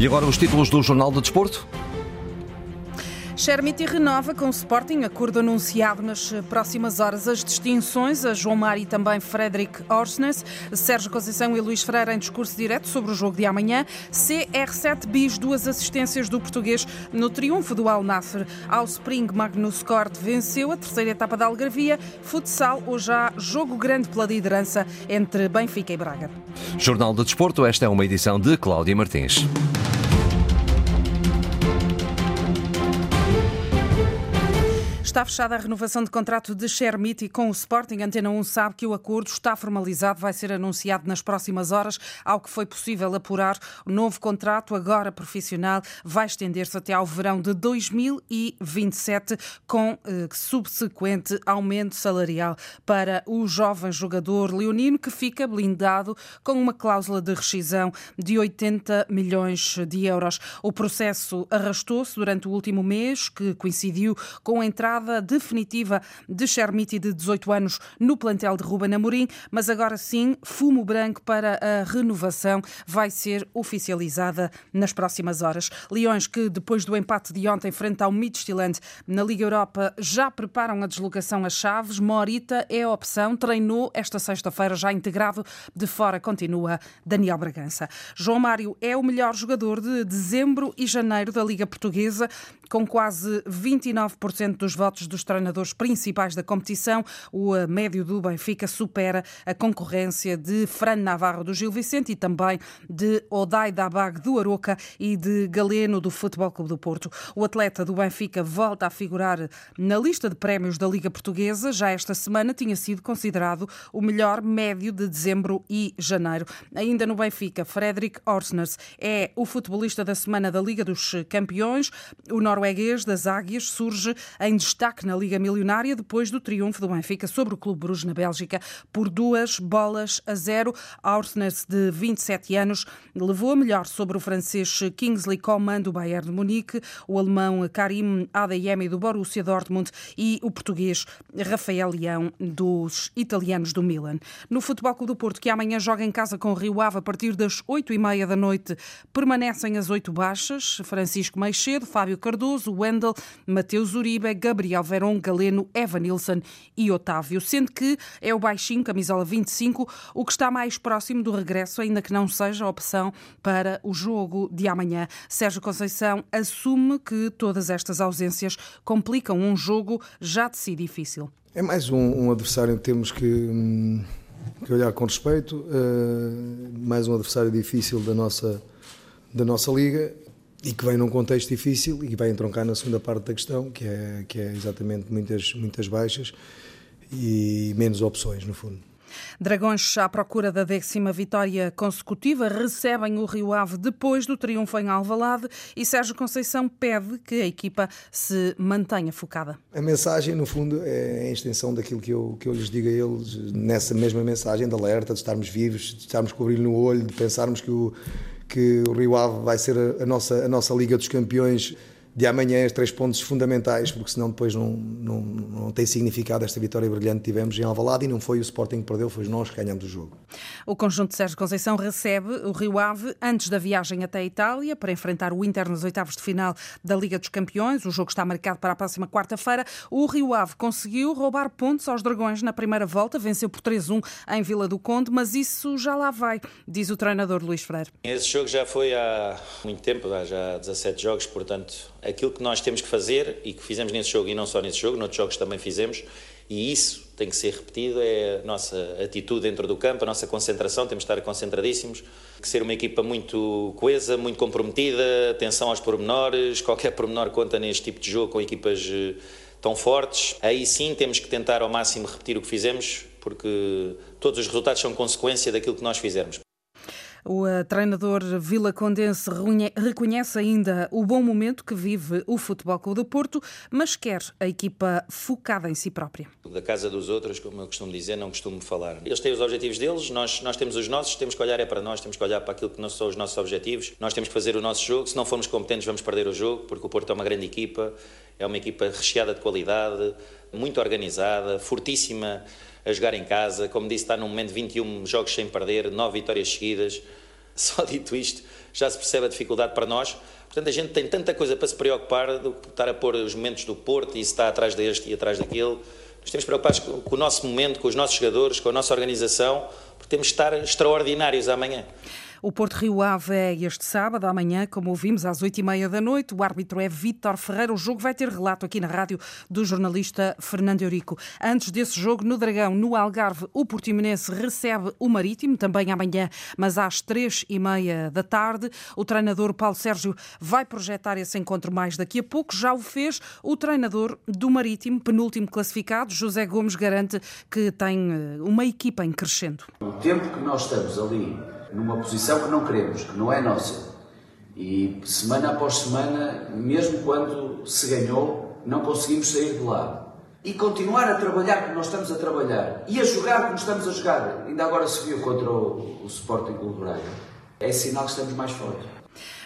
E agora os títulos do Jornal do Desporto. Shermiti renova com o Sporting, acordo anunciado nas próximas horas. As distinções a João Mário e também Frederic Orsnes, Sérgio Conceição e Luís Freire em discurso direto sobre o jogo de amanhã. CR7 bis, duas assistências do português no triunfo do Al Nasser. Ao Spring, Magnus Cort venceu a terceira etapa da Algarvia. Futsal, hoje há jogo grande pela liderança entre Benfica e Braga. Jornal do Desporto, esta é uma edição de Cláudia Martins. Está fechada a renovação de contrato de Shermiti com o Sporting. Antena 1 sabe que o acordo está formalizado, vai ser anunciado nas próximas horas. Ao que foi possível apurar, o novo contrato, agora profissional, vai estender-se até ao verão de 2027, com eh, subsequente aumento salarial para o jovem jogador leonino, que fica blindado com uma cláusula de rescisão de 80 milhões de euros. O processo arrastou-se durante o último mês, que coincidiu com a entrada entrada definitiva de Chermiti, de 18 anos, no plantel de Ruben Amorim, mas agora sim, fumo branco para a renovação vai ser oficializada nas próximas horas. Leões que, depois do empate de ontem frente ao Midtjylland na Liga Europa, já preparam a deslocação a Chaves. Morita é a opção, treinou esta sexta-feira já integrado. De fora continua Daniel Bragança. João Mário é o melhor jogador de dezembro e janeiro da Liga Portuguesa, com quase 29% dos votos dos treinadores principais da competição. O eh, médio do Benfica supera a concorrência de Fran Navarro do Gil Vicente e também de Odai Dabag do Aroca e de Galeno do Futebol Clube do Porto. O atleta do Benfica volta a figurar na lista de prémios da Liga Portuguesa. Já esta semana tinha sido considerado o melhor médio de dezembro e janeiro. Ainda no Benfica, Frederic Orsners é o futebolista da semana da Liga dos Campeões. O norueguês das Águias surge em destaque destaque na Liga Milionária depois do triunfo do Benfica sobre o Clube Bruges na Bélgica por duas bolas a zero. Arsnes, de 27 anos, levou a melhor sobre o francês Kingsley Coman do Bayern de Munique, o alemão Karim Adeyemi do Borussia Dortmund e o português Rafael Leão dos italianos do Milan. No Futebol Clube do Porto, que amanhã joga em casa com o Rio Ave a partir das 8 e meia da noite, permanecem as oito baixas. Francisco Meixedo, Fábio Cardoso, Wendel, Mateus Uribe, Gabriel Gabriel Verón, Galeno, Evan Nilsson e Otávio, sendo que é o baixinho, camisola 25, o que está mais próximo do regresso, ainda que não seja opção para o jogo de amanhã. Sérgio Conceição assume que todas estas ausências complicam um jogo já de si difícil. É mais um, um adversário que temos que, hum, que olhar com respeito, uh, mais um adversário difícil da nossa, da nossa liga e que vem num contexto difícil e vai entroncar na segunda parte da questão, que é, que é exatamente muitas, muitas baixas e menos opções, no fundo. Dragões, à procura da décima vitória consecutiva, recebem o Rio Ave depois do triunfo em Alvalade e Sérgio Conceição pede que a equipa se mantenha focada. A mensagem, no fundo, é a extensão daquilo que eu, que eu lhes digo a eles, nessa mesma mensagem de alerta, de estarmos vivos, de estarmos com o brilho no olho, de pensarmos que o que o Rio Ave vai ser a, a, nossa, a nossa Liga dos Campeões de amanhã, os três pontos fundamentais, porque senão depois não, não, não tem significado esta vitória brilhante que tivemos em Alvalade e não foi o Sporting que perdeu, foi nós que ganhamos o jogo. O conjunto de Sérgio Conceição recebe o Rio Ave antes da viagem até a Itália para enfrentar o Inter nos oitavos de final da Liga dos Campeões. O jogo está marcado para a próxima quarta-feira. O Rio Ave conseguiu roubar pontos aos Dragões na primeira volta, venceu por 3-1 em Vila do Conde, mas isso já lá vai, diz o treinador Luís Freire. Esse jogo já foi há muito tempo, já há 17 jogos, portanto aquilo que nós temos que fazer e que fizemos nesse jogo e não só nesse jogo, noutros jogos também fizemos, e isso tem que ser repetido, é a nossa atitude dentro do campo, a nossa concentração, temos que estar concentradíssimos, que ser uma equipa muito coesa, muito comprometida, atenção aos pormenores, qualquer pormenor conta neste tipo de jogo com equipas eh, tão fortes. Aí sim temos que tentar ao máximo repetir o que fizemos, porque todos os resultados são consequência daquilo que nós fizermos. O eh, treinador Vila Condense reconhece ainda o bom momento que vive o Futebol Clube do Porto, mas quer a equipa focada em si própria. Da casa dos outros, como eu costumo dizer, não costumo falar. Eles têm os objetivos deles, nós, nós temos os nossos, temos que olhar é para nós, temos que olhar para aquilo que não são os nossos objetivos. Nós temos que fazer o nosso jogo, se não formos competentes vamos perder o jogo, porque o Porto é uma grande equipa, é uma equipa recheada de qualidade, muito organizada, fortíssima a jogar em casa. Como disse, está num momento de 21 jogos sem perder, 9 vitórias seguidas Só dito isto, já se percebe a dificuldade para nós. Portanto, a gente tem tanta coisa para se preocupar do que estar a pôr os momentos do Porto e se está atrás deste e atrás daquele. Nós temos preocupados com, com o nosso momento, com os nossos jogadores, com a nossa organização, porque temos de estar extraordinários amanhã. O Porto Rio Ave é este sábado, amanhã, como ouvimos, às oito e meia da noite. O árbitro é Vítor Ferreira. O jogo vai ter relato aqui na rádio do jornalista Fernando Eurico. Antes desse jogo, no Dragão, no Algarve, o Portimonense recebe o Marítimo, também amanhã, mas às três e meia da tarde. O treinador Paulo Sérgio vai projetar esse encontro mais daqui a pouco. Já o fez o treinador do Marítimo, penúltimo classificado, José Gomes, garante que tem eh, uma equipa em crescendo. O tempo que nós estamos ali numa posição que não queremos, que não é nossa. E semana após semana, mesmo quando se ganhou, não conseguimos sair de lá. E continuar a trabalhar como nós estamos a trabalhar e a jogar como estamos a jogar. Ainda agora se viu contra o, o Sporting Clube Braga. É sinal que estamos mais fortes.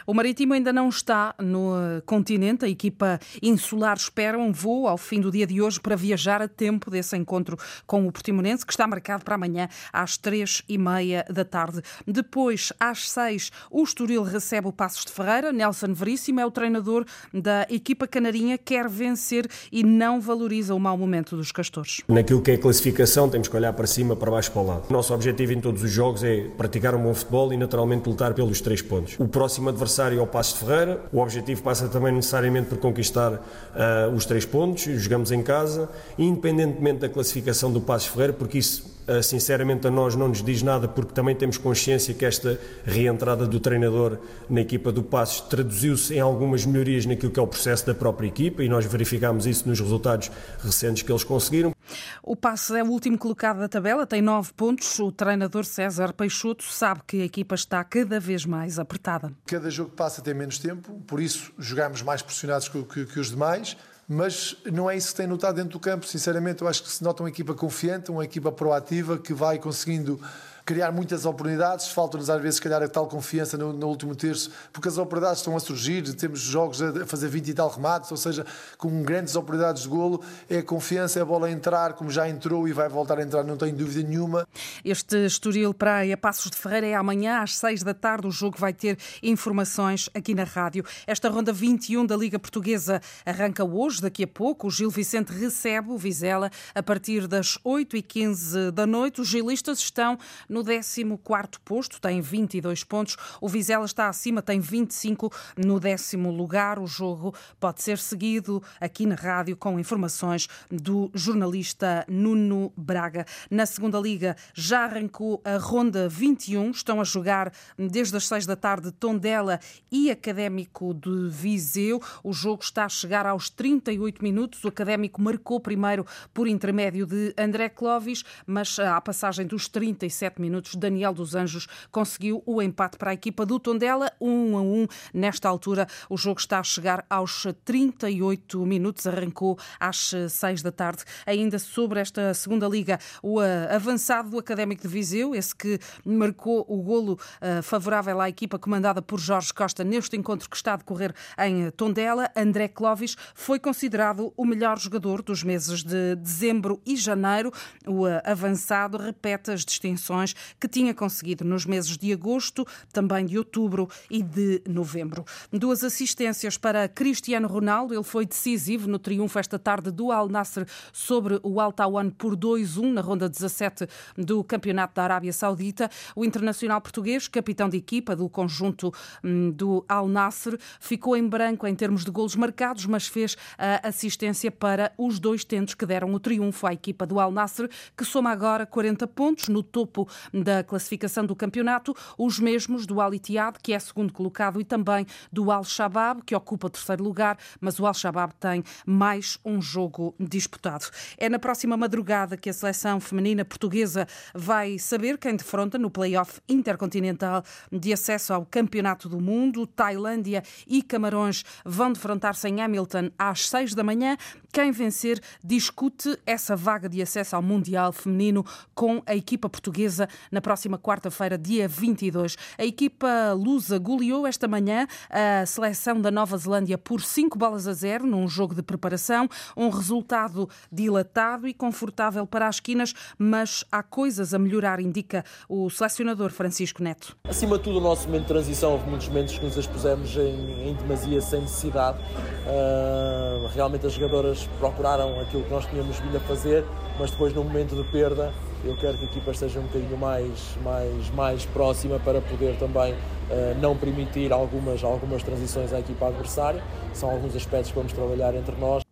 O Marítimo ainda não está no eh, continente. A equipa insular espera um voo ao fim do dia de hoje para viajar a tempo desse encontro com o Portimonense, que está marcado para amanhã às três e meia da tarde. Depois, às seis, o Estoril recebe o Passos de Ferreira. Nelson Veríssimo é o treinador da equipa canarinha, quer vencer e não valoriza o mau momento dos castores. Naquilo que é classificação, temos que olhar para cima, para baixo, para o lado. O nosso objetivo em todos os jogos é praticar um bom futebol e, naturalmente, lutar pelos três pontos. O próximo adversário adversário ao Passo de Ferreira. O objetivo passa também necessariamente por conquistar uh, os três pontos. Jogamos em casa, independentemente da classificação do Passo de Ferreira, porque isso uh, sinceramente a nós não nos diz nada, porque também temos consciência que esta reentrada do treinador na equipa do Passos traduziu-se em algumas melhorias naquilo que é o processo da própria equipa e nós verificámos isso nos resultados recentes que eles conseguiram. O Passo é o último colocado da tabela, tem nove pontos. O treinador César Peixoto sabe que a equipa está cada vez mais apertada. Cada jogo que passa tem menos tempo, por isso jogamos mais pressionados que, que, que os demais mas não é isso que tem notado dentro do campo. Sinceramente, eu acho que se nota uma equipa confiante, uma equipa proativa que vai conseguindo criar muitas oportunidades. Falta-nos às vezes, se calhar, a tal confiança no, no, último terço, porque as oportunidades estão a surgir. Temos jogos a fazer 20 e tal remates, ou seja, com grandes oportunidades de golo. É a confiança, é a bola a entrar, como já entrou e vai voltar a entrar, não tenho dúvida nenhuma. Este Estoril Praia Passos de Ferreira é amanhã às 6 da tarde. O jogo vai ter informações aqui na rádio. Esta ronda 21 da Liga Portuguesa arranca hoje, daqui a pouco. O Gil Vicente recebe o Vizela a partir das 8h15 da noite. Os gilistas estão no 14 posto, tem 22 pontos. O Vizela está acima, tem 25 no décimo lugar. O jogo pode ser seguido aqui na rádio com informações do jornalista Nuno Braga. Na segunda liga já arrancou a ronda 21. Estão a jogar desde as 6 da tarde Tondela e Académico de Viseu. O jogo está a chegar aos 38 minutos. O Académico marcou primeiro por intermédio de André Clovis, mas à passagem dos 37 minutos, Daniel dos Anjos conseguiu o empate para a equipa do Tondela, 1 a 1. Nesta altura, o jogo está a chegar aos 38 minutos, arrancou às 6 da tarde. Ainda sobre esta segunda liga, o eh, avançado do Académico de Viseu, esse que marcou o golo eh, favorável à equipa comandada por Jorge Costa neste encontro que está a decorrer em Tondela, André Clovis, foi considerado o melhor jogador dos meses de dezembro e janeiro. O eh, avançado repete as distinções que tinha conseguido nos meses de agosto, também de outubro e de novembro. Duas assistências para Cristiano Ronaldo, ele foi decisivo no triunfo esta tarde do Al Nasser sobre o Al Tawan por 2-1 na ronda 17 do Campeonato da Arábia Saudita. O internacional português, capitão de equipa do conjunto hum, do Al Nasser, ficou em branco em termos de golos marcados, mas fez a assistência para os dois tentos que deram o triunfo à equipa do Al Nasser, que soma agora 40 pontos no topo da classificação do campeonato, os mesmos do Al Ittihad, que é segundo colocado, e também do Al Shabaab, que ocupa terceiro lugar, mas o Al Shabaab tem mais um jogo disputado. É na próxima madrugada que a seleção feminina portuguesa vai saber quem defronta no play-off intercontinental de acesso ao Campeonato do Mundo. Tailândia e Camarões vão defrontar-se em Hamilton às seis da manhã. Quem vencer discute essa vaga de acesso ao Mundial Feminino com a equipa portuguesa na próxima quarta-feira, dia 22. A equipa lusa goleou esta manhã a seleção da Nova Zelândia por 5 bolas a 0 num jogo de preparação, um resultado dilatado e confortável para as esquinas, mas há coisas a melhorar, indica o selecionador Francisco Neto. Acima de tudo, o nosso momento de transição, houve muitos momentos que nos expusemos em, em demasia sem necessidade. Uh, realmente as jogadoras procuraram aquilo que nós tínhamos vindo a fazer, mas depois no momento de perda eu quero que a equipa esteja um bocadinho mais, mais, mais próxima para poder também uh, não permitir algumas, algumas transições à equipa adversária. São alguns aspectos que vamos trabalhar entre nós.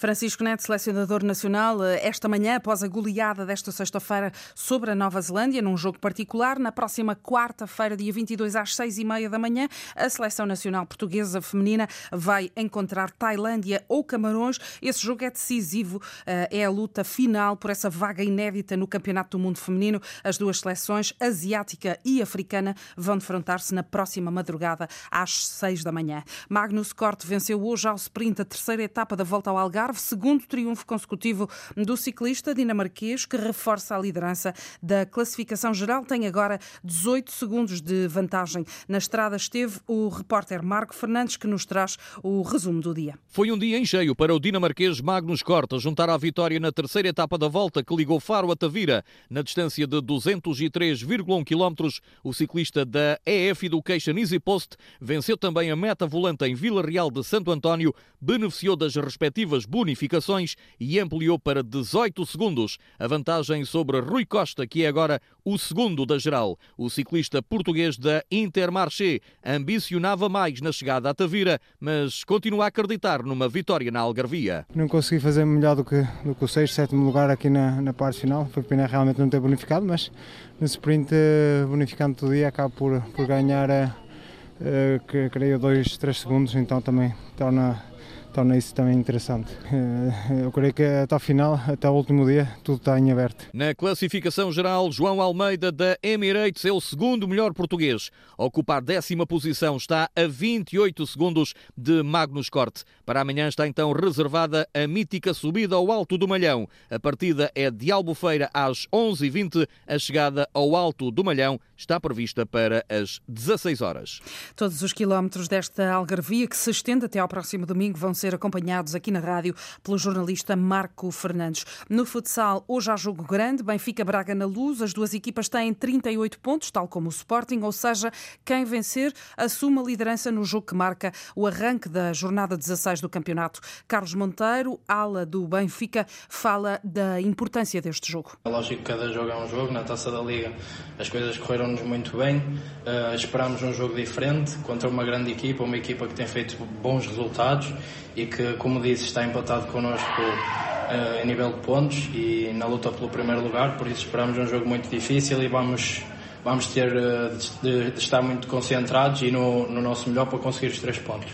Francisco Neto, selecionador nacional, eh, esta manhã, após a goleada desta sexta-feira sobre a Nova Zelândia, num jogo particular, na próxima quarta-feira, dia 22, às seis e meia da manhã, a seleção nacional portuguesa feminina vai encontrar Tailândia ou Camarões. Esse jogo é decisivo, eh, é a luta final por essa vaga inédita no Campeonato do Mundo Feminino. As duas seleções, asiática e africana, vão defrontar-se na próxima madrugada, às seis da manhã. Magnus Corte venceu hoje ao sprint a terceira etapa da volta ao Algarve Algarve, segundo triunfo consecutivo do ciclista dinamarquês, que reforça a liderança da classificação geral. Tem agora 18 segundos de vantagem. Na estrada esteve o repórter Marco Fernandes, que nos traz o resumo do dia. Foi um dia em cheio para o dinamarquês Magnus Corta juntar à vitória na terceira etapa da volta que ligou Faro a Tavira. Na distância de 203,1 km, o ciclista da EF Education Easy Post venceu também a meta volante em Vila Real de Santo António, beneficiou das respectivas bonificações e ampliou para 18 segundos a vantagem sobre Rui Costa, que é agora o segundo da geral. O ciclista português da Intermarché ambicionava mais na chegada à Tavira, mas continua a acreditar numa vitória na Algarvia. Não consegui fazer melhor do que, do que o 6, 7 lugar aqui na, na parte final. Foi pena realmente não ter bonificado, mas no sprint, eh, bonificando todo dia, acabo por, por ganhar, uh, que, creio, 2, 3 segundos, então também torna torna isso também interessante. Eh, eu creio que até ao final, até o último dia, tudo está em aberto. Na classificação geral, João Almeida da Emirates é o segundo melhor português. Ocupa a décima posição, está a 28 segundos de Magnus Corte. Para amanhã está então reservada a mítica subida ao Alto do Malhão. A partida é de Albufeira às 11h20. A chegada ao Alto do Malhão está prevista para as 16 horas. Todos os quilómetros desta algarvia, que se estende até ao próximo domingo, vão ser acompanhados aqui na rádio pelo jornalista Marco Fernandes. No futsal, hoje há jogo grande, Benfica-Braga na luz. As duas equipas têm 38 pontos, tal como o Sporting, ou seja, quem vencer assume a liderança no jogo que marca o arranque da jornada 16 do campeonato. Carlos Monteiro, ala do Benfica, fala da importância deste jogo. É lógico que cada jogo é um jogo. Na taça da Liga as coisas correram-nos muito bem. Uh, esperámos um jogo diferente contra uma grande equipa, uma equipa que tem feito bons resultados e que, como disse, está empatado connosco uh, em nível de pontos e na luta pelo primeiro lugar, por isso esperamos um jogo muito difícil e vamos, vamos ter uh, de, de, estar muito concentrados e no, no nosso melhor para conseguir os três pontos.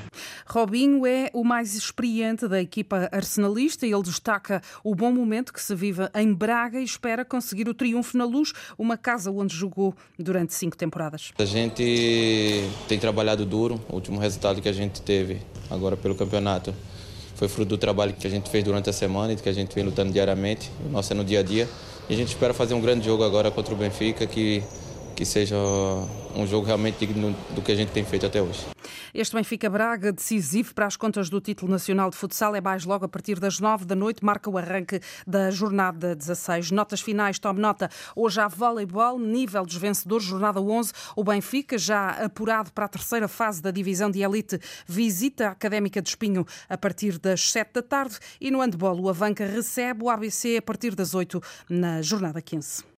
Robinho é o mais experiente da equipa arsenalista. Ele destaca o bom momento que se vive em Braga e espera conseguir o triunfo na luz, uma casa onde jogou durante cinco temporadas. A gente tem trabalhado duro. O último resultado que a gente teve agora pelo campeonato foi fruto do trabalho que a gente fez durante a semana e que a gente vem lutando diariamente. O nosso é no dia a dia. E a gente espera fazer um grande jogo agora contra o Benfica, que, que seja um jogo realmente digno do que a gente tem feito até hoje. Este Benfica Braga, decisivo para as contas do título nacional de futsal, é mais logo a partir das nove da noite, marca o arranque da jornada 16. Notas finais, tome nota. Hoje há voleibol, nível dos vencedores, jornada 11. O Benfica, já apurado para a terceira fase da divisão de elite, visita a Académica de Espinho a partir das sete da tarde. E no handball, o Avanca recebe o ABC a partir das oito na jornada 15.